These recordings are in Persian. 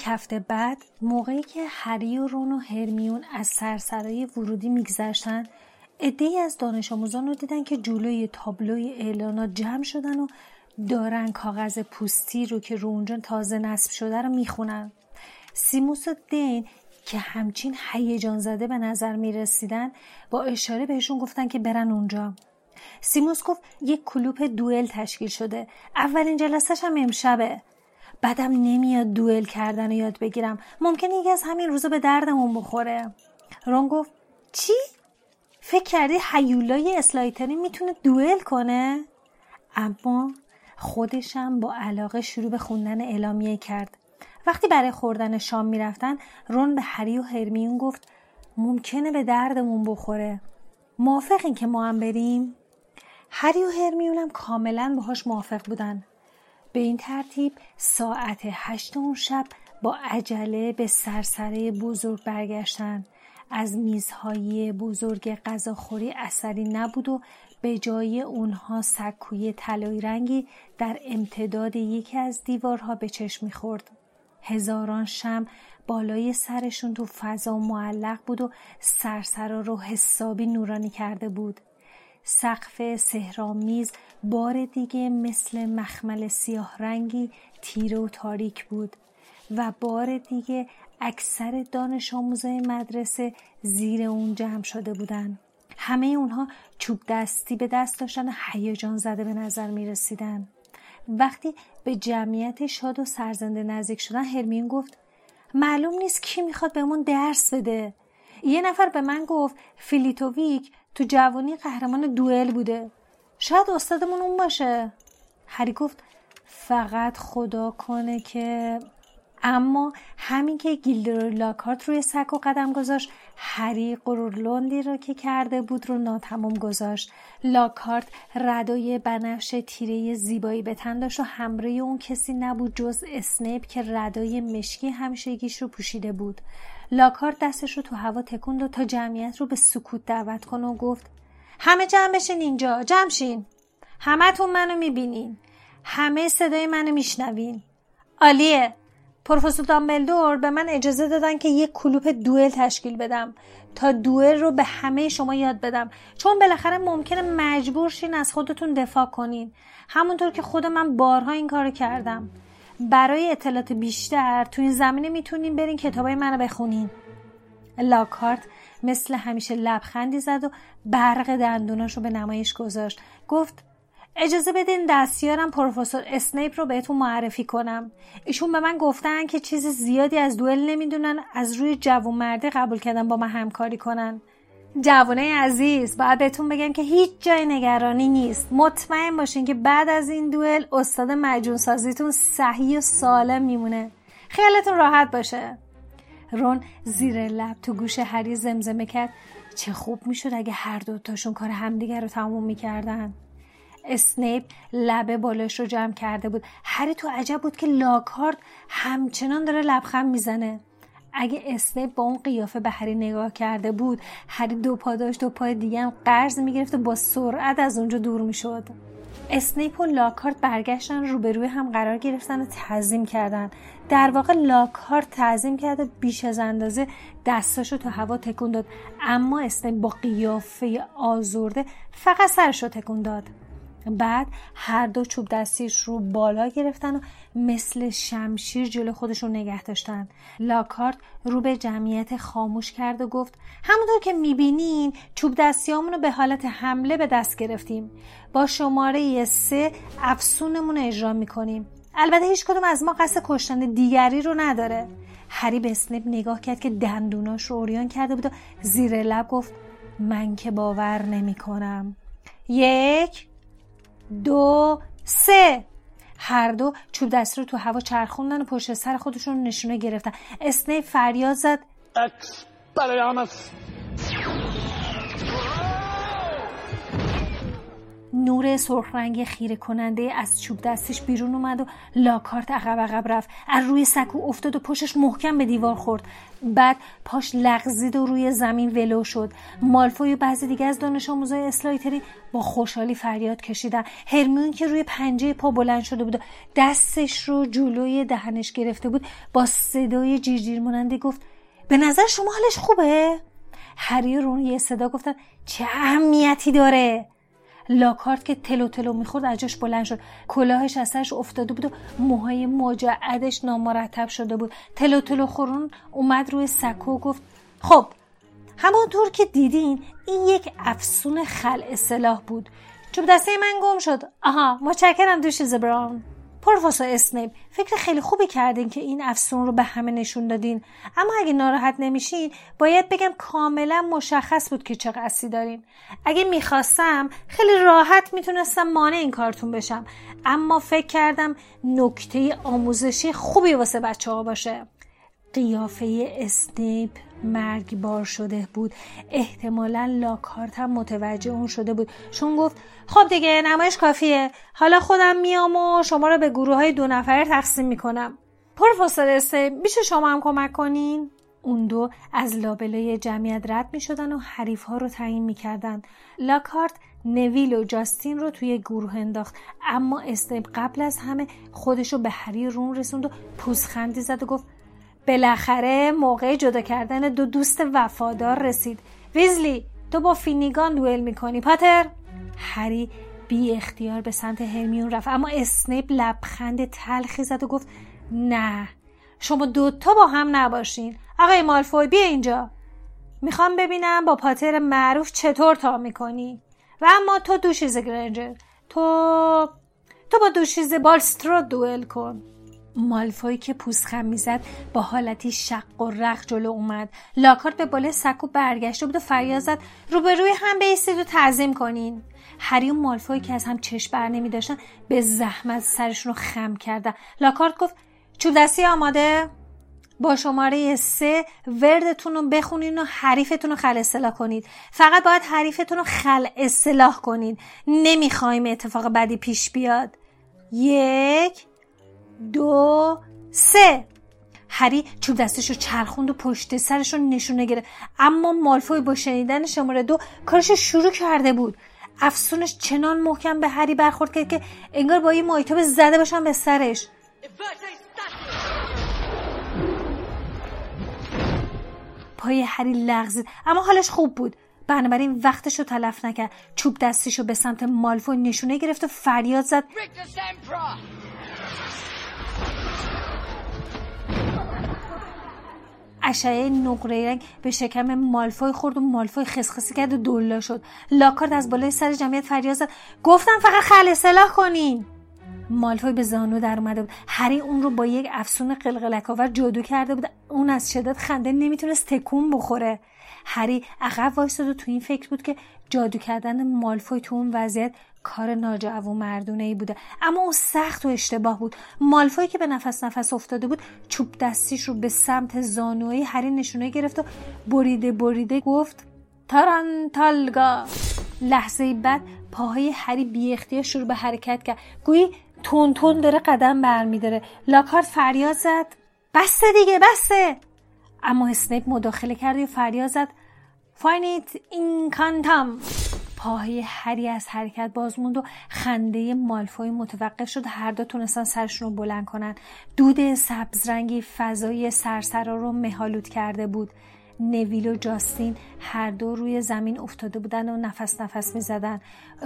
یک هفته بعد موقعی که هری و رون و هرمیون از سرسرای ورودی میگذشتن عدهای از دانش آموزان رو دیدن که جلوی تابلوی اعلانات جمع شدن و دارن کاغذ پوستی رو که رو اونجا تازه نصب شده رو می‌خونن. سیموس و دین که همچین هیجان زده به نظر می‌رسیدن با اشاره بهشون گفتن که برن اونجا. سیموس گفت یک کلوپ دوئل تشکیل شده. اولین جلسهش هم امشبه. بعدم نمیاد دوئل کردن و یاد بگیرم. ممکنه یکی از همین روزا به دردمون بخوره. رون گفت چی؟ فکر کردی حیولای اسلایتری می‌تونه دوئل کنه؟ اما خودشم با علاقه شروع به خوندن اعلامیه کرد. وقتی برای خوردن شام می‌رفتن رون به هری و هرمیون گفت ممکنه به دردمون بخوره. موافقین که ما هم بریم؟ هری و هرمیونم کاملا باهاش موافق بودن. به این ترتیب ساعت هشت اون شب با عجله به سرسره بزرگ برگشتن از میزهای بزرگ غذاخوری اثری نبود و به جای اونها سکوی طلایی رنگی در امتداد یکی از دیوارها به چشم می‌خورد. هزاران شم بالای سرشون تو فضا معلق بود و سرسرا رو حسابی نورانی کرده بود. سقف سهرامیز بار دیگه مثل مخمل سیاه رنگی تیره و تاریک بود و بار دیگه اکثر دانش آموزای مدرسه زیر اون جمع شده بودن. همه اونها چوب دستی به دست داشتن و هیجان زده به نظر می رسیدن. وقتی به جمعیت شاد و سرزنده نزدیک شدن هرمیون گفت معلوم نیست کی می‌خواد بهمون درس بده یه نفر به من گفت فیلیت‌ویک تو جوانی قهرمان دوئل بوده. شاید استادمون اون باشه. هری گفت فقط خدا کنه که اما همین که گیلدرو لاکارت روی سکو قدم گذاشت غرولندی رو که کرده بود رو ناتمام گذاشت. لاکارت ردای بنفش تیره زیبایی به تن داشت و همراه اون کسی نبود جز اسنیپ که ردای مشکی همیشگیش رو پوشیده بود. لاکارت دستش رو تو هوا تکون داد تا جمعیت رو به سکوت دعوت کنه و گفت همه جمع بشین اینجا جمع شین. همتون منو می‌بینین. همه صدای منو میشنوین. عالیه. پروفسور دامبلدور به من اجازه دادن که یک کلوپ دوئل تشکیل بدم. تا دوئل رو به همه شما یاد بدم. چون بالاخره ممکنه مجبور شین از خودتون دفاع کنین. همونطور که خود من بارها این کارو کردم. برای اطلاعات بیشتر تو این زمینه می‌تونین برین کتابای منو بخونین. لاکارت مثل همیشه لبخندی زد و برق دندوناش رو به نمایش گذاشت. گفت اجازه بدین دستیارم پروفسور اسنیپ رو بهتون معرفی کنم. ایشون به من گفتن که چیز زیادی از دوئل نمی‌دونن از روی جوون قبول کردن با من همکاری کنن. جوانه عزیز باید بهتون بگم که هیچ جای نگرانی نیست. مطمئن باشین که بعد از این دوئل استاد مجون سازیتون صحیح و سالم میمونه. خیالتون راحت باشه. رون زیر لب تو گوش هری زمزمه کرد. چه خوب می‌شد اگه هر دوتاشون کار همدیگر رو تموم می‌کردن. اسنیپ لبه بالش رو جمع کرده بود. هری تو عجب بود که لاکارد همچنان داره لبخند می‌زنه. اگه اسنیپ با اون قیافه به هری نگاه کرده بود هری دو پا داشت دو پای دیگه هم قرض می‌گرفت و با سرعت از اونجا دور می‌شد. اسنیپ و لاکارت برگشتن روبروی هم قرار گرفتن و تعظیم کردن. در واقع لاکارت تعظیم کرد و بیش از اندازه دستاشو تو هوا تکون داد. اما اسنیپ با قیافه آزرده فقط سرشو تکون داد. بعد هر دو چوب دستیش رو بالا گرفتن و مثل شمشیر جلو خودشون نگه داشتن. لاکارت رو به جمعیت خاموش کرد و گفت همونطور که می‌بینین چوب دستیامون رو به حالت حمله به دست گرفتیم. با شماره سه افسونمون رو اجرا می‌کنیم. البته هیچ کدوم از ما قصد کشتن دیگری رو نداره. هری به اسنپ نگاه کرد که دندوناش رو اوریان کرده بود و زیر لب گفت من که باور نمی کنم یک دو سه. هر دو چوب دستی رو تو هوا چرخوندن و پشت سر خودشون نشونه گرفتن. اسنیپ فریاد زد. نور سرخ رنگ خیره کننده از چوب دستش بیرون اومد و لاکارت عقب عقب رفت. از روی سکو افتاد و پشتش محکم به دیوار خورد. بعد پاش لغزید و روی زمین ولو شد. مالفوی و بعضی دیگه از دانش آموزای اسلایتری با خوشحالی فریاد کشیدن. هرمیون که روی پنجه پا بلند شده بود و دستش رو جلوی دهنش گرفته بود با صدای جیرجیر ماننده گفت به نظر شما حالش خوبه؟ هری رون یه صدا گفتن چه اهمیتی داره؟ لاکارت که تلو تلو می‌خورد از جاش بلند شد. کلاهش از سرش افتاده بود و موهای مجعدش نامرتب شده بود. تلو تلو خورون اومد روی سکو گفت خب همونطور که دیدین این یک افسون خلع سلاح بود. چوب دسته من گم شد. آها متشکرم دوش براون پروفسور اسنیپ. فکر خیلی خوبی کردین که این افسون رو به همه نشون دادین. اما اگه ناراحت نمیشین باید بگم کاملا مشخص بود که چه قصدی دارین اگه می‌خواستم خیلی راحت می‌تونستم مانع این کارتون بشم. اما فکر کردم نکته آموزشی خوبی واسه بچه ها باشه. قیافه اسنیپ. مرگبار شده بود. احتمالا لاکارت هم متوجه اون شده بود. چون گفت خب دیگه نمایش کافیه. حالا خودم میام و شما رو به گروه های دو نفره تقسیم می‌کنم. پروفسور اسنیپ میشه شما هم کمک کنین؟ اون دو از لابلای جمعیت رد می شدن و حریف ها رو تعیین می کردن. لاکارت نویل و جاستین رو توی گروه انداخت. اما اسنیپ قبل از همه خودش رو به هری رون رسوند و پوزخندی زد و گفت بالاخره موقع جدا کردن دو دوست وفادار رسید. ویزلی تو با فینیگان دوئل می‌کنی پاتر؟ هری بی اختیار به سمت هرمیون رفت اما اسنیپ لبخند تلخی زد و گفت نه شما دوتا با هم نباشین. آقای مالفوی بیا اینجا. می‌خوام ببینم با پاتر معروف چطور تا می‌کنی. و اما تو دوشیز گرنجر تو تو با دوشیز بالسترو دوئل کن. مالفوی که پوزخم می‌زد با حالتی شق و رخ جلو اومد. لاکارت به بالای سکو برگشته بود و فریاد زد روبروی هم بیستید و تعظیم کنین. هری و مالفوی که از هم چشم بر نمی داشتن به زحمت سرشون رو خم کردن لاکارت گفت چوب دستی آماده؟ با شماره سه وردتون رو بخونین و حریفتون رو خل اصلاح کنید. فقط باید حریفتون رو خل اصلاح کنید نمی‌خوایم اتفاق بدی پیش بیاد. یک دو سه. هری چوب دستش رو چرخوند و پشت سرش رو نشونه گرفت. اما مالفوی با شنیدن شماره دو کارش شروع کرده بود. افسونش چنان محکم به هری برخورد کرد که انگار با یه مایتاب زده باشن به سرش. پای هری لغزید اما حالش خوب بود. بنابراین وقتش رو تلف نکرد. چوب دستش رو به سمت مالفوی نشونه گرفت و فریاد زد. اشعه نقره رنگ به شکم مالفوی خورد و مالفوی خسخسی کرد و دولا شد. لاکارد از بالای سر جمعیت فریاد زد. گفتم فقط خل اصلاح کنین. مالفوی به زانو در اومده بود هری اون رو با یک افسون قلقلک آور جادو کرده بود. اون از شدت خنده نمی‌تونست تکون بخوره. هری عقب وایستاد و تو این فکر بود که جادو کردن مالفوی تو اون وضعیت کار ناجو مردونه ای بوده. اما اون سخت و اشتباه بود. مالفوی که به نفس نفس افتاده بود چوب دستیش رو به سمت زانوی هری نشونه گرفت و بریده بریده گفت تالگا لحظه بعد پاهای هری بی اختیار شروع به حرکت کرد. گویی تند تند داره قدم برمیداره. لاکارت فریاد زد. بسه دیگه بسه اما اسنیپ مداخله کرد و فریاد زد. Finite Incantatem پاهای هری از حرکت باز موند و خنده مالفوی متوقف شد هر دو تونستن سرشون رو بلند کنن دود سبزرنگی فضای سرسرا رو مهالود کرده بود نویل و جاستین هر دو روی زمین افتاده بودن و نفس نفس می زدن.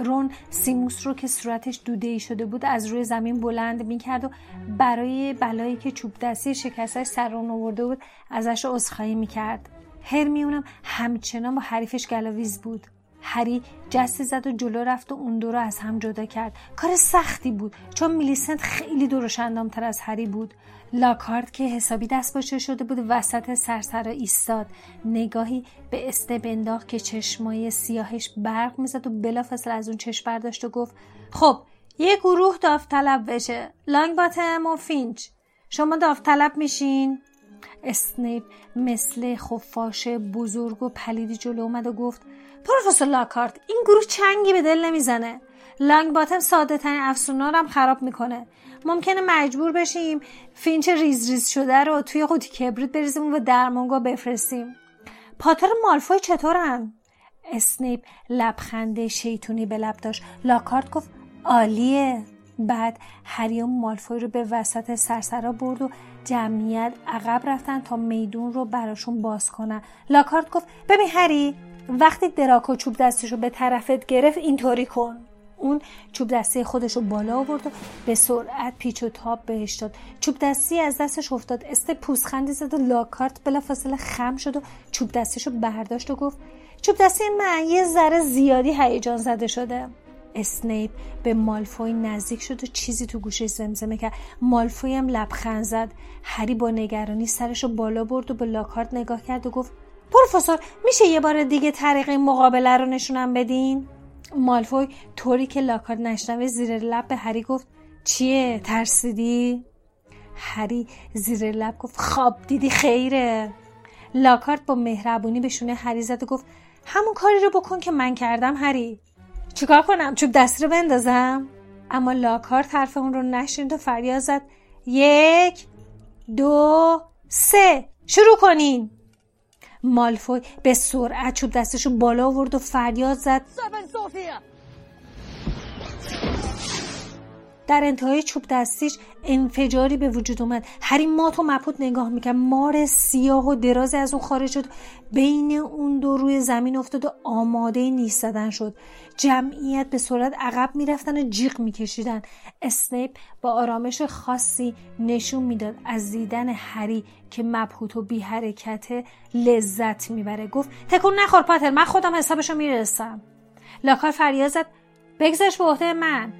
رون سیموس رو که صورتش دوده ای شده بود از روی زمین بلند می کرد و برای بلایی که چوب دستی شکستش سر رون آورده بود ازش عذرخواهی می کرد. هرمیونم همچنان با حریفش گلاویز بود. هری جستی زد و جلو رفت و اون دو رو از هم جدا کرد. کار سختی بود. چون میلیسنت خیلی درش تر از هری بود. لاکارت که حسابی دستپاچه شده بود وسط سرسرا ایستاد. نگاهی به اسنیپ که چشمای سیاهش برق می‌زد و بلافاصله از اون چشم برداشت و گفت خب یه گروه داوطلب بشه. لانگ باتم و فینچ. شما داوطلب میشین؟ اسنیپ مثل خفاش بزرگ و پلیدی جلو اومد و گفت پروفسور لاکارت. این گروه چنگی به دل نمی‌زنه. لانگ باتم ساده ترین افسونا هم خراب می‌کنه. ممکنه مجبور بشیم فینچ ریز ریز شده رو توی قوطی کبریت بریزیم و درمانگاه بفرستیم. پاتر مالفوی چطورن؟ اسنیپ لبخند شیطونی به لب داشت. لاکارت گفت عالیه. بعد هری و مالفوی رو به وسط سرسرا برد و جمعیت عقب رفتن تا میدون رو براشون باز کنن. لاکارت گفت ببین هری وقتی دراکو چوب دستش رو به طرفت گرفت اینطوری کن. اون چوب دستی خودش رو بالا آورد و به سرعت پیچ و تاب بهش داد. چوب دستی از دستش افتاد. است پوزخندی زد و لاکارت بلافاصله خم شد و چوب دستش رو برداشت و گفت چوب دستی من یه ذره زیادی هیجان زده شده. اسنیپ به مالفوی نزدیک شد و چیزی تو گوشش زمزمه کرد. مالفوی هم لبخند زد. هری با نگرانی سرش رو بالا برد و به لاکارت نگاه کرد و گفت پروفسور میشه یه بار دیگه طریق مقابله رو نشونم بدین؟ مالفوی طوری که لاکارت نشنوه زیر لب به هری گفت چیه؟ ترسیدی؟ هری زیر لب گفت خواب دیدی خیره. لاکارت با مهربونی به شونه هری زد و گفت همون کاری رو بکن که من کردم هری. چیکار کنم؟ چوب دستی رو بندازم؟ اما لاکارت حرف اون رو نشنید و فریاد زد یک دو سه. شروع کنین. مالفوی به سرعت چوب دستشو بالا آورد و فریاد زد. در انتهای چوب دستیش انفجاری به وجود اومد. هری مات و مپود نگاه می‌کرد. مار سیاه و درازی از اون خارج شد. بین اون دو روی زمین افتاد و آماده نیست زدن شد. جمعیت به سرعت عقب می‌رفتن و جیغ میکشیدن. اسنیپ با آرامش خاصی نشون می‌داد از دیدن هری که مبهوت و بی حرکت لذت می‌بره. گفت تکون نخور پاتر. من خودم حسابشو می‌رسم. لاکار فریاد زد بگذش به عهده من.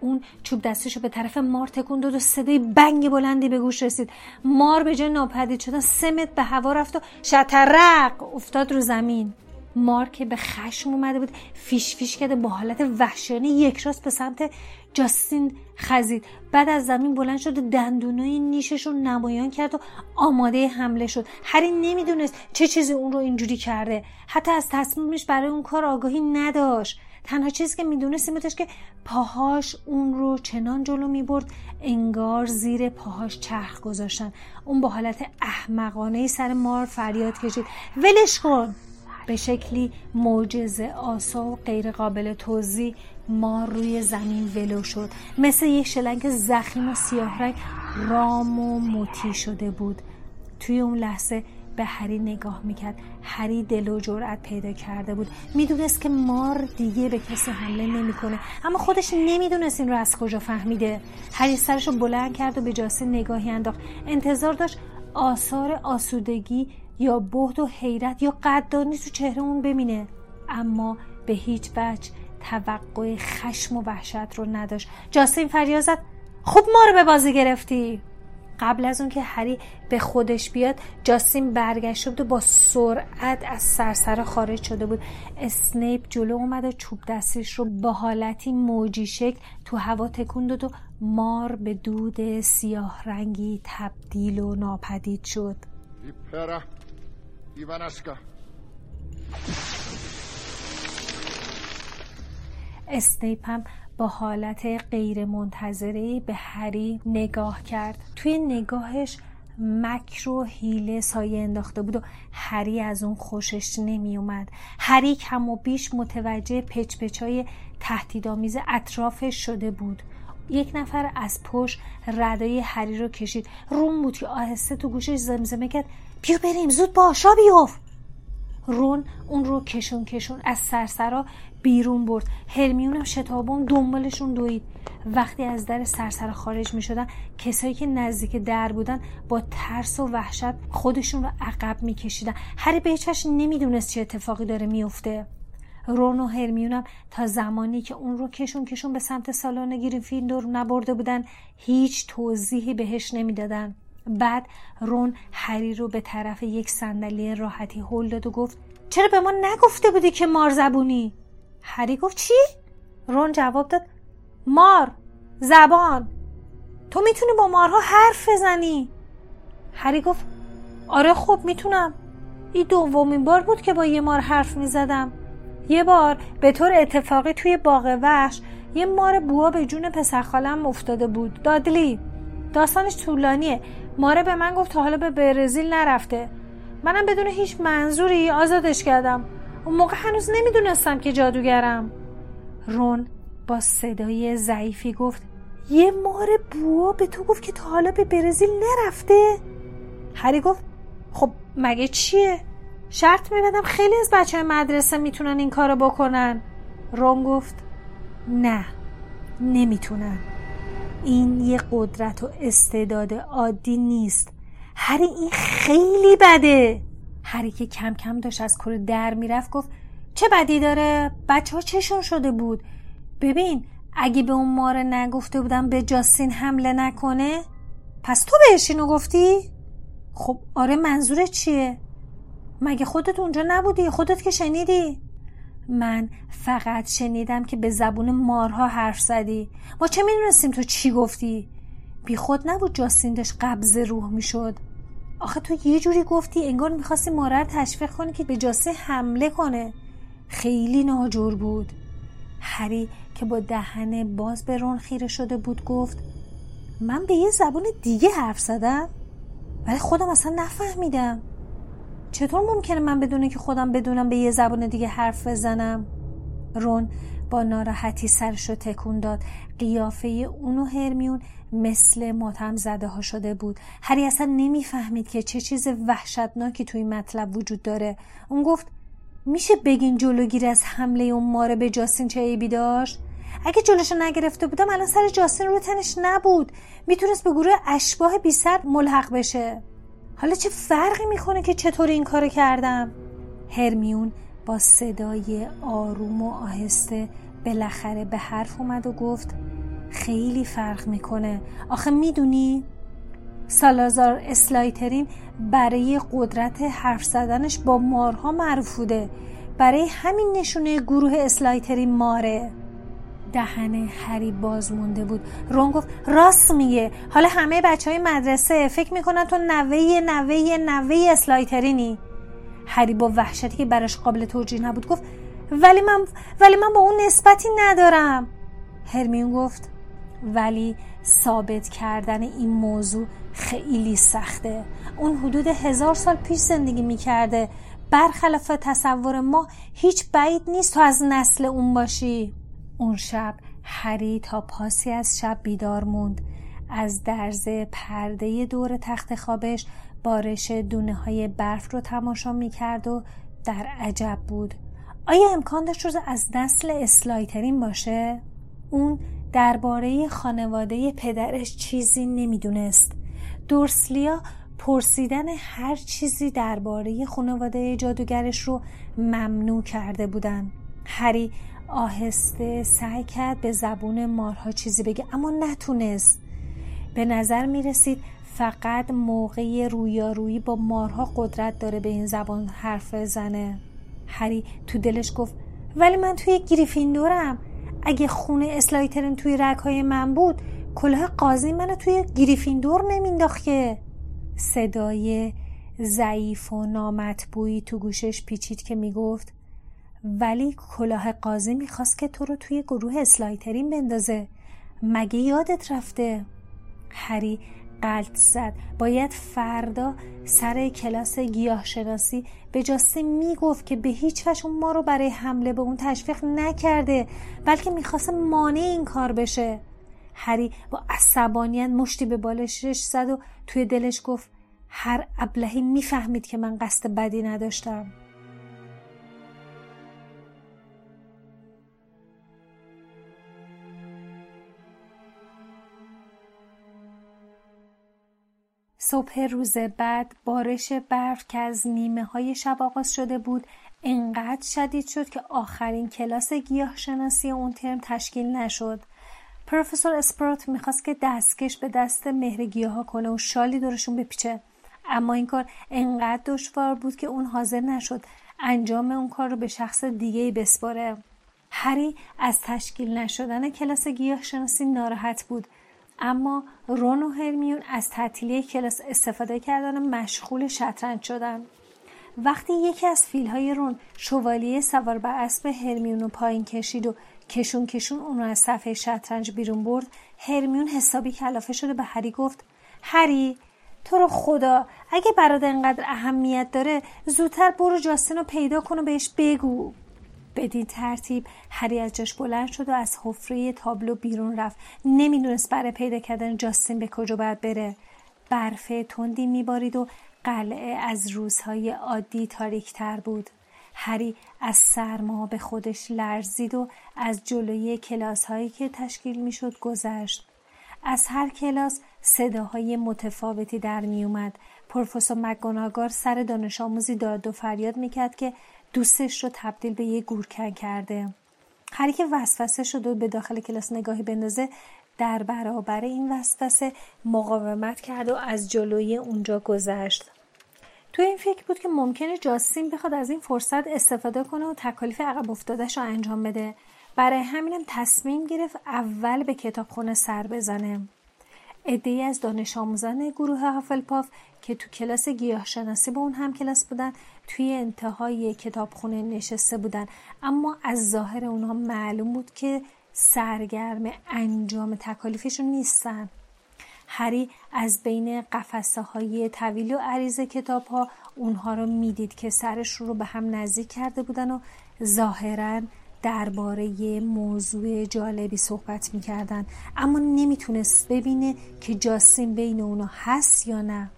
اون چوب دستش رو به طرف مار تکون داد و صدای بنگ بلندی به گوش رسید. مار به جای ناپدید شدن سه متر به هوا رفت و شطرق افتاد رو زمین. مار که به خشم اومده بود فیش فیش کرده با حالت وحشیانه یک راست به سمت جاستین خزید بعد از زمین بلند شد و دندونای نیشش رو نمایان کرد و آماده حمله شد. هری نمی‌دونست چه چیزی اون رو اینجوری کرده. حتی از تصمیمش برای اون کار آگاهی نداشت. تنها چیزی که می‌دونست این که پاهاش اون رو چنان جلو می‌برد انگار زیر پاهاش چرخ گذاشتن. اون با حالت احمقانه سر مار فریاد کشید. ولش کن! به شکلی معجزه آسا و غیر قابل توضیح مار روی زمین ولو شد. مثل یک شلنگ زخیم و سیاه رنگ رام و مطی شده بود. توی اون لحظه به هری نگاه می‌کرد. هری دل و جرأت پیدا کرده بود. می‌دونست که مار دیگه به کسی حمله نمی‌کنه. اما خودش نمی‌دونست این رو از کجا فهمیده. هری سرش رو بلند کرد و به جاسه نگاهی انداخت. انتظار داشت آثار آسودگی یا بهد و حیرت یا قدردانی تو چهره اون ببینه اما به هیچ وجه توقع خشم و وحشت رو نداشت. جاستین فریاد خوب ما رو به بازی گرفتی. قبل از اون که هری به خودش بیاد جاستین برگشته بود و با سرعت از سرسره خارج شده بود. اسنیپ جلو اومد و چوب دستش رو با حالتی موجی شکل تو هوا تکون داد و مار به دود سیاه رنگی تبدیل و ناپدید شد. اسنیپ هم با حالت غیر منتظری به هری نگاه کرد. توی نگاهش مکر و حیله سایه انداخته بود و هری از اون خوشش نمی اومد هری کم و بیش متوجه پچ های تهدیدآمیز اطرافش شده بود. یک نفر از پشت ردای هری رو کشید. روم بود که آهسته تو گوشش زمزمه کرد. بیا بریم زود باشا بیفت. رون اون رو کشون کشون از سرسرا بیرون برد. هرمیون شتابون دنبالشون دوید. وقتی از در سرسرا خارج می شدن کسایی که نزدیک در بودن با ترس و وحشت خودشون رو عقب می کشیدن هری به نمی نمی‌دونست چه اتفاقی داره میفته رون و هرمیونم تا زمانی که اون رو کشون کشون به سمت سالن گریفیندور نبرده بودن هیچ توضیحی بهش نمی‌دادن. بعد رون هری رو به طرف یک صندلی راحتی هل داد و گفت چرا به ما نگفته بودی که مار زبونی؟ هری گفت چی؟ رون جواب داد مار زبان تو می‌تونی با مارها حرف بزنی؟ هری گفت آره خب می‌تونم. این دومین بار بود که با یه مار حرف می‌زدم. یه بار به طور اتفاقی توی باغ وحش یه مار بوا به جون پسرخالم افتاده بود. دادلی. داستانش طولانیه. ماره به من گفت تا حالا به برزیل نرفته. منم بدون هیچ منظوری آزادش کردم. اون موقع هنوز نمی‌دونستم که جادوگرم. رون با صدای ضعیفی گفت یه مار بوا به تو گفت که تا حالا به برزیل نرفته؟ هری گفت خب مگه چیه؟ شرط میبدم خیلی از بچه های مدرسه می‌تونن این کارو بکنن. رون گفت نه نمی‌تونن. این یه قدرت و استعداد عادی نیست هری این خیلی بده هری که کم کم داشت از کور در می‌رفت گفت چه بدی داره بچه ها چشون شده بود ببین اگه به اون ماره نگفته بودم به جاستین حمله نکنه پس تو بهش اینو گفتی؟ خب آره منظور چیه؟ مگه خودت اونجا نبودی؟ خودت که شنیدی؟ من فقط شنیدم که به زبون مارها حرف زدی. ما چه می‌دونستیم تو چی گفتی؟ بی خود نبود جاستین داشت قبض روح می‌شد. آخه تو یه جوری گفتی انگار می‌خواستی ماره تشویق کنی که به جاستین حمله کنه. خیلی ناجور بود. هری که با دهن باز به رون خیره شده بود گفت من به یه زبان دیگه حرف زدم؟ ولی خودم اصلا نفهمیدم. چطور ممکنه من بدونه که خودم بدونم به یه زبان دیگه حرف بزنم؟ رون با ناراحتی سرش رو تکون داد. قیافه اون هرمیون مثل ماتم زده ها شده بود. هری اصلا نمی‌فهمید که چه چیز وحشتناکی توی مطلب وجود داره. اون گفت میشه بگین جلوگیری از حمله اون ماره به جاستین چه عیبی داشت؟ اگه جلوشو نگرفته بودم الان سر جاستین رو تنش نبود. می‌تونست به گروه اشباه بی ملحق بشه. حالا چه فرقی می‌کنه که چطور این کارو کردم؟ هرمیون با صدای آروم و آهسته بالاخره به حرف اومد و گفت خیلی فرق می‌کنه. آخه می‌دونی سالازار اسلایترین برای قدرت حرف زدنش با مارها معروف بوده. برای همین نشونه گروه اسلایترین ماره. دهن هری باز مونده بود. رون گفت راست میگه. حالا همه بچه های مدرسه فکر می‌کنن تو نوه نوه نوه اسلایترینی. هری با وحشتی که براش قابل توجیه نبود گفت ولی من ولی من با اون نسبتی ندارم. هرمیون گفت ولی ثابت کردن این موضوع خیلی سخته. اون حدود هزار سال پیش زندگی می‌کرده. برخلاف تصور ما هیچ بعید نیست تو از نسل اون باشی. اون شب هری تا پاسی از شب بیدار موند. از درز پرده دور تخت خوابش بارش دونه های برف رو تماشا می کرد و در عجب بود. آیا امکان داشت روز از نسل اسلایترین باشه؟ اون درباره خانواده پدرش چیزی نمی‌دونست. دورسلیا پرسیدن هر چیزی درباره خانواده جادوگرش رو ممنوع کرده بودن. هری آهسته سعی کرد به زبون مارها چیزی بگه اما نتونست. به نظر می رسید فقط موقع رویارویی با مارها قدرت داره به این زبان حرف بزنه. هری تو دلش گفت ولی من توی گریفیندورم. اگه خونه اسلایترین توی رگهای من بود کلاه قاضی منو توی گریفیندور نمینداخت که صدای ضعیف و نامطبوعی تو گوشش پیچید که می‌گفت ولی کلاه قاضی می‌خواست که تو رو توی گروه اسلایترین بندازه. مگه یادت رفته؟ هری قلط زد. باید فردا سر کلاس گیاهشناسی به جاسته می‌گفت که به هیچ وجه ما رو برای حمله به اون تشویق نکرده بلکه می‌خواست مانع این کار بشه. هری با عصبانیت مشتی به بالشش زد و توی دلش گفت هر ابلهی می‌فهمید که من قصد بدی نداشتم. صبح روز بعد بارش برف که از نیمه های شب آغاز شده بود انقدر شدید شد که آخرین کلاس گیاه شناسی اون ترم تشکیل نشد. پروفسور اسپروت می‌خواست که دستکش به دست مهر گیاه کنه و شالی دورشون بپیچه. اما این کار انقدر دشوار بود که اون حاضر نشد انجام اون کار رو به شخص دیگه بسپاره. هری از تشکیل نشدن کلاس گیاه شناسی ناراحت بود اما رون و هرمیون از تعطیلی کلاس استفاده کردن مشغول شطرنج شدن. وقتی یکی از فیلهای رون شوالیه سوار بر اسب هرمیون رو پایین کشید و کشون کشون اون رو از صفحه شطرنج بیرون برد هرمیون حسابی کلافه شده به هری گفت هری تو رو خدا اگه برات انقدر اهمیت داره زودتر برو جاستین رو پیدا کن و بهش بگو. بدین ترتیب هری از جاش بلند شد و از حفره تابلو بیرون رفت. نمی‌دونست برای پیدا کردن جاستین به کجا باید بره. برف تندی میبارید و قلعه از روزهای عادی تاریکتر بود. هری از سرما به خودش لرزید و از جلوی کلاس هایی که تشکیل می‌شد گذشت. از هر کلاس صداهای متفاوتی در میومد پروفسور مگوناگار سر دانش آموزی داد و فریاد می‌کرد که دوستش رو تبدیل به یه گورکن کرده. هری که وسوسه شد و به داخل کلاس نگاهی بندازه در برابر این وسوسه مقاومت کرد و از جلوی اونجا گذشت. تو این فکر بود که ممکنه جاستین بخواد از این فرصت استفاده کنه و تکالیف عقب افتادش رو انجام بده. برای همینم تصمیم گرفت اول به کتابخونه سر بزنه. عدهای از دانش آموزان گروه پاف که تو کلاس گیاهشناسی با اون هم کلاس بودن توی انتهای کتابخونه نشسته بودن. اما از ظاهر اونها معلوم بود که سرگرم انجام تکالیفشون نیستن. هری از بین قفسه های طویل و عریض کتاب ها اونها رو می‌دید که سرش رو به هم نزدیک کرده بودن و ظاهرا درباره موضوع جالبی صحبت می‌کردن. اما نمی‌تونست ببینه که جاسین بین اونا هست یا نه.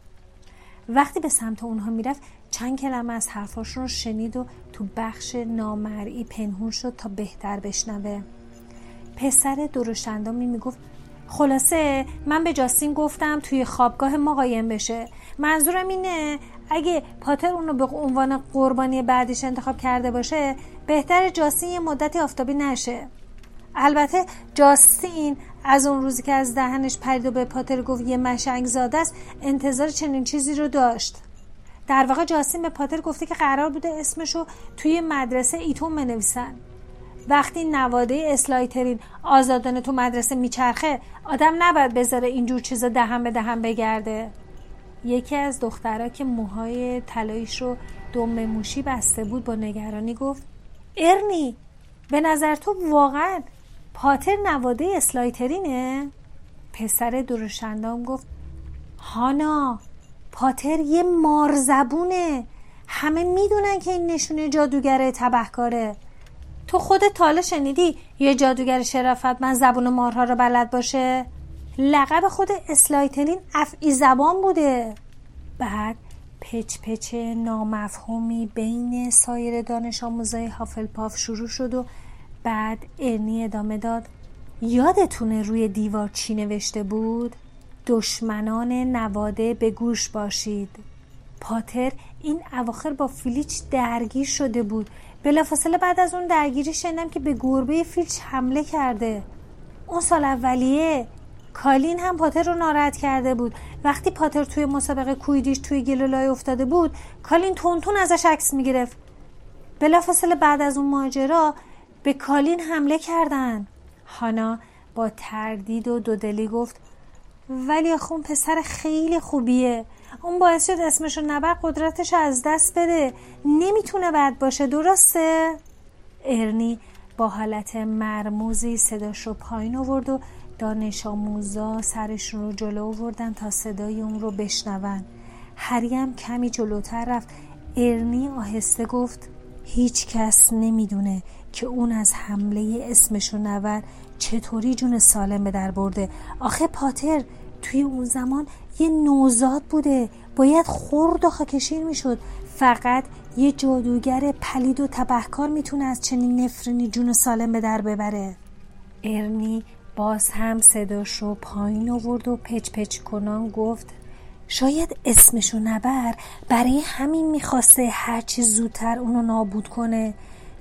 وقتی به سمت اونها می‌رفت چند کلمه از حرفاشون رو شنید و تو بخش نامرئی پنهون شد تا بهتر بشنوه. پسر درشندامی می‌گفت خلاصه من به جاستین گفتم توی خوابگاه ما قایم بشه. منظورم اینه اگه پاتر اونو به عنوان قربانی بعدیش انتخاب کرده باشه بهتر جاستین یه مدتی آفتابی نشه. البته جاستین از اون روزی که از دهنش پرید و به پاتر گفت یه مشنگ زاده است انتظار چنین چیزی رو داشت. در واقع جاستین به پاتر گفته که قرار بوده اسمشو توی مدرسه ایتون بنویسن وقتی نواده اسلایترین آزادانه تو مدرسه میچرخه آدم نباید بذاره اینجور چیزا دهن به دهن بگرده یکی از دخترها که موهای طلاییش رو دم موشی بسته بود با نگرانی گفت ارنی به نظر تو واقعا پاتر نواده اسلایترینه؟ پسر درشندام گفت هانا پاتر یه مارزبونه. همه می‌دونن که این نشونه جادوگره تبهکاره. تو خودت تاله شنیدی یه جادوگر شرافت من زبون مارها رو بلد باشه؟ لقب خود اسلایترین افعی زبان بوده. بعد پچ پچ نامفهومی بین سایر دانش آموزای هافلپاف شروع شد و بعد ارنی ادامه داد. یادتونه روی دیوار چی نوشته بود؟ دشمنان نواده به گوش باشید. پاتر این اواخر با فیلیچ درگیر شده بود. بلافاصله بعد از اون درگیری شنیدم که به گربه فیلیچ حمله کرده. اون سال اولیه کالین هم پاتر رو ناراحت کرده بود. وقتی پاتر توی مسابقه کویدیش توی گلولای افتاده بود کالین تونتون ازش عکس می‌گرفت. بلافاصله بعد از اون ماجرا به کالین حمله کردن. هانا با تردید و دودلی گفت ولی خون پسر خیلی خوبیه. اون باعث شد اسمشو نبر قدرتش از دست بده. نمی‌تونه بد باشه درسته؟ ارنی با حالت مرموزی صداش رو پایین آورد و دانش آموزا سرشون رو جلو آوردن تا صدای اون رو بشنون. هریم کمی جلوتر رفت. ارنی آهسته گفت هیچ کس نمی‌دونه که اون از حمله اسمشو نور چطوری جون سالم به در برده؟ آخه پاتر توی اون زمان یه نوزاد بوده. باید خورد و خاکشیر می‌شد. فقط یه جادوگر پلید و تبهکار می‌تونه از چنین نفرینی جون سالم به در ببره. ارنی باز هم صداش رو پایین آورد و پچ پچ کنان گفت شاید اسمشو نبر برای همین می‌خواسته هرچی زودتر اونو نابود کنه.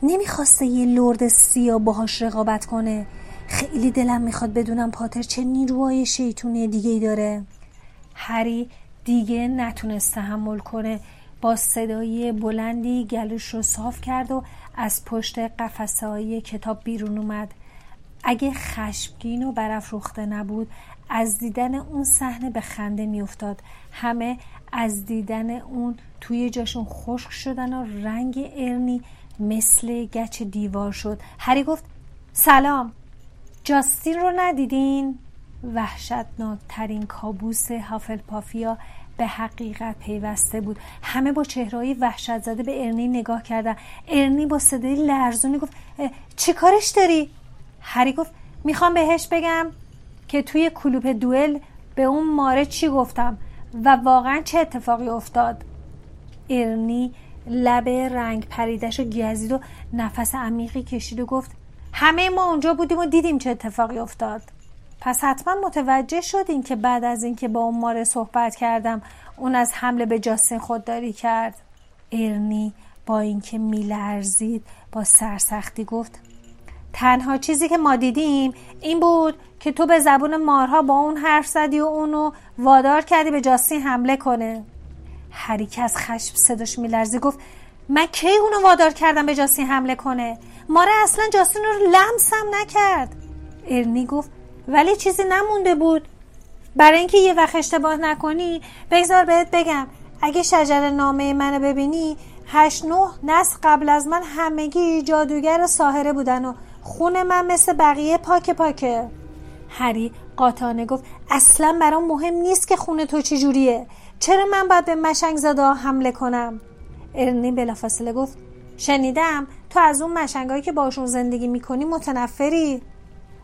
نمی‌خواسته یه لرد سیا باهاش رقابت کنه. خیلی دلم می‌خواد بدونم پاتر چه نیروهای شیطونی دیگه ای داره. هری دیگه نتونست تحمل کنه. با صدای بلندی گلوش رو صاف کرد و از پشت قفسه های کتاب بیرون اومد. اگه خشمگین و برافروخته نبود از دیدن اون صحنه به خنده میافتاد. همه از دیدن اون توی جاشون خشک شدن و رنگ ارنی مثل گچ دیوار شد. هری گفت سلام. جاستین رو ندیدین؟ وحشتناکترین کابوس هافلپافیا به حقیقت پیوسته بود همه با چهرهایی وحشت زده به ارنی نگاه کردن ارنی با صدای لرزونی گفت چه کارش داری؟ هری گفت می‌خوام بهش بگم که توی کلوپ دوئل به اون ماره چی گفتم و واقعا چه اتفاقی افتاد ارنی لب رنگ پریدش و گزید و نفس عمیقی کشید و گفت همه ما اونجا بودیم و دیدیم چه اتفاقی افتاد. پس حتما متوجه شدین که بعد از اینکه با اون ماره صحبت کردم اون از حمله به جاستین خودداری کرد. ارنی با اینکه میلرزید با سرسختی گفت تنها چیزی که ما دیدیم این بود که تو به زبون مارها با اون حرف زدی و اونو وادار کردی به جاستین حمله کنه. هری که از خشم صداش میلرزی گفت من کی اونو وادار کردم به جاستین حمله کنه؟ ماره اصلا جاستین رو لمسم نکرد. ارنی گفت ولی چیزی نمونده بود. برای اینکه یه وقت اشتباه نکنی بگذار بهت بگم. اگه شجر نامه منو ببینی هشت نه نسل قبل از من همگی جادوگر و ساهره بودن و خون من مثل بقیه پاک پاکه. هری قاطانه گفت اصلا برام مهم نیست که خون تو چجوریه. چرا من باید به مشنگ زاده حمله کنم؟ ارنی بلافاصله گفت شنیدم. تو از اون مشنگایی که باشون زندگی می‌کنی متنفری.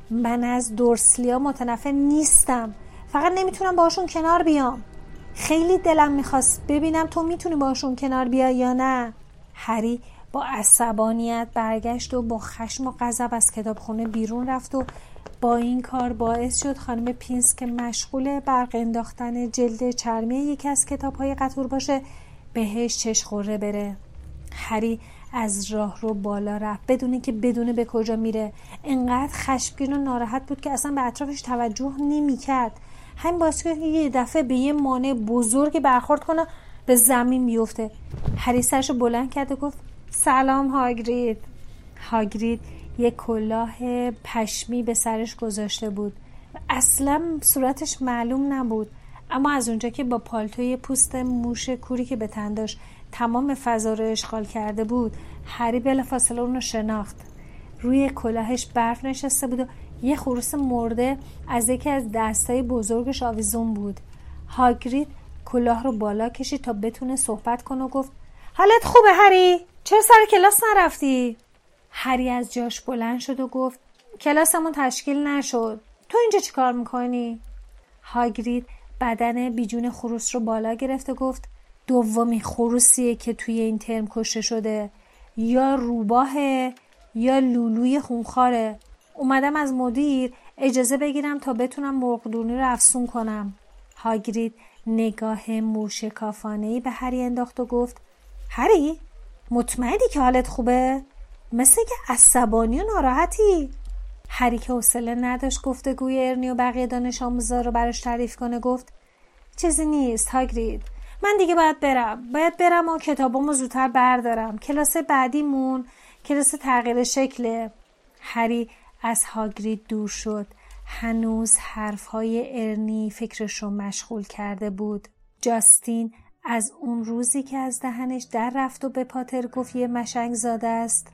من از دورسلیا متنفر نیستم. فقط نمی‌تونم باشون کنار بیام. خیلی دلم می‌خواست ببینم تو می‌تونی باشون کنار بیای یا نه. هری با عصبانیت برگشت و با خشم و غضب از کتابخونه بیرون رفت و با این کار باعث شد خانم پینس که مشغول برق انداختن جلد چرمی یکی از کتاب های قطور باشه بهش چشخوره بره. هری از راه رو بالا رفت. بدون که بدونه به کجا میره. انقدر خشمگین و ناراحت بود که اصلا به اطرافش توجه نمی‌کرد. همین باعث که یه دفعه به یه مانع بزرگی برخورد کنه به زمین میفته هری سرشو بلند کرد و گفت سلام هاگرید. هاگرید یه کلاه پشمی به سرش گذاشته بود. اصلا صورتش معلوم نبود. اما از اونجا که با پالتوی پوست موش کوری که به تن داشت تمام فضا رو اشغال کرده بود هری بلافاصله اون رو شناخت. روی کلاهش برف نشسته بود و یه خروس مرده از یکی از دستای بزرگش آویزون بود. هاگرید کلاه رو بالا کشید تا بتونه صحبت کنه و گفت حالت خوبه هری؟ چرا سر کلاس نرفتی؟ هری از جاش بلند شد و گفت کلاسمون تشکیل نشد. تو اینجا چیکار می‌کنی? هاگرید بدن بیجون خروس رو بالا گرفت و گفت دومی خروسیه که توی این ترم کشته شده. یا روباهه یا لولوی خونخواره. اومدم از مدیر اجازه بگیرم تا بتونم مرغدونی رو افسون کنم. هاگرید نگاه موشکافانه به هری انداخت و گفت هری مطمئنی که حالت خوبه؟ مثل که عصبانی و ناراحتی. هری که حوصله نداشت گفتگوی ارنی و بقیه دانش آموزا رو براش تعریف کنه گفت چیزی نیست هاگرید. من دیگه باید برم. باید برم و کتابامو زودتر بردارم. کلاس بعدیمون کلاس تغییر شکله هری از هاگرید دور شد. هنوز حرفهای ارنی فکرش رو مشغول کرده بود. جاستین از اون روزی که از دهنش در رفت و به پاتر گفت یه مشنگ زاده است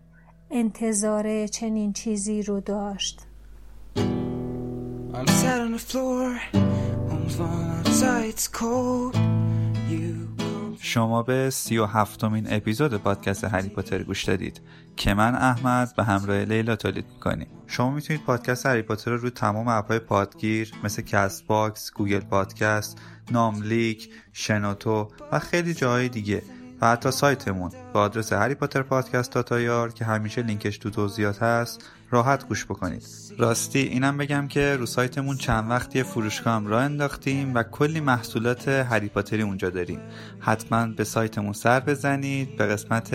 انتظار چنین چیزی رو داشت. شما به سی و هفتمین اپیزود پادکست هری پاتر گوش دادید که من احمد به همراه لیلا تولید می‌کنیم. شما می‌تونید پادکست هری پاتر رو روی تمام اپهای پادگیر مثل Castbox، Google Podcast، ناملیک، شنوتو و خیلی جاهای دیگه حتی سایتمون با آدرس هری پاتر پادکست dot ir که همیشه لینکش تو توضیحات هست راحت گوش بکنید. راستی اینم بگم که رو سایتمون چند وقتی فروشگاه هم راه انداختیم و کلی محصولات هری پاتری اونجا داریم. حتما به سایتمون سر بزنید به قسمت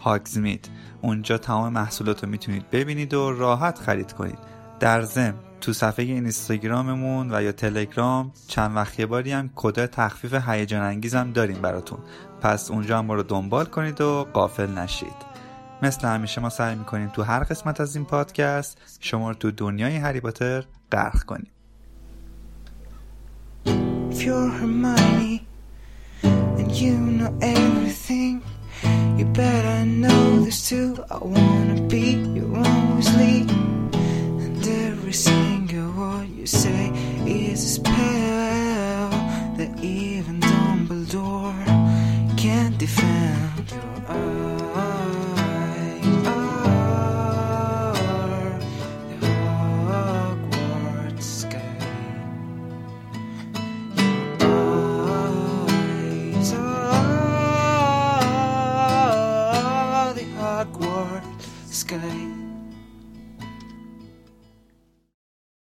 هاگزمیت اونجا تمام محصولات رو می‌تونید ببینید و راحت خرید کنید. در ضمن تو صفحه اینستاگراممون و یا تلگرام چند وقت یه باری هم کد تخفیف هیجان انگیزم داریم براتون. پس اونجا هم ما رو دنبال کنید و قافل نشید مثل همیشه ما سعی می‌کنیم تو هر قسمت از این پادکست شما رو تو دنیای هری پاتر غرق کنیم If you're Hermione and you know everything You better know this too I wanna be your Weasley And every single word you say is a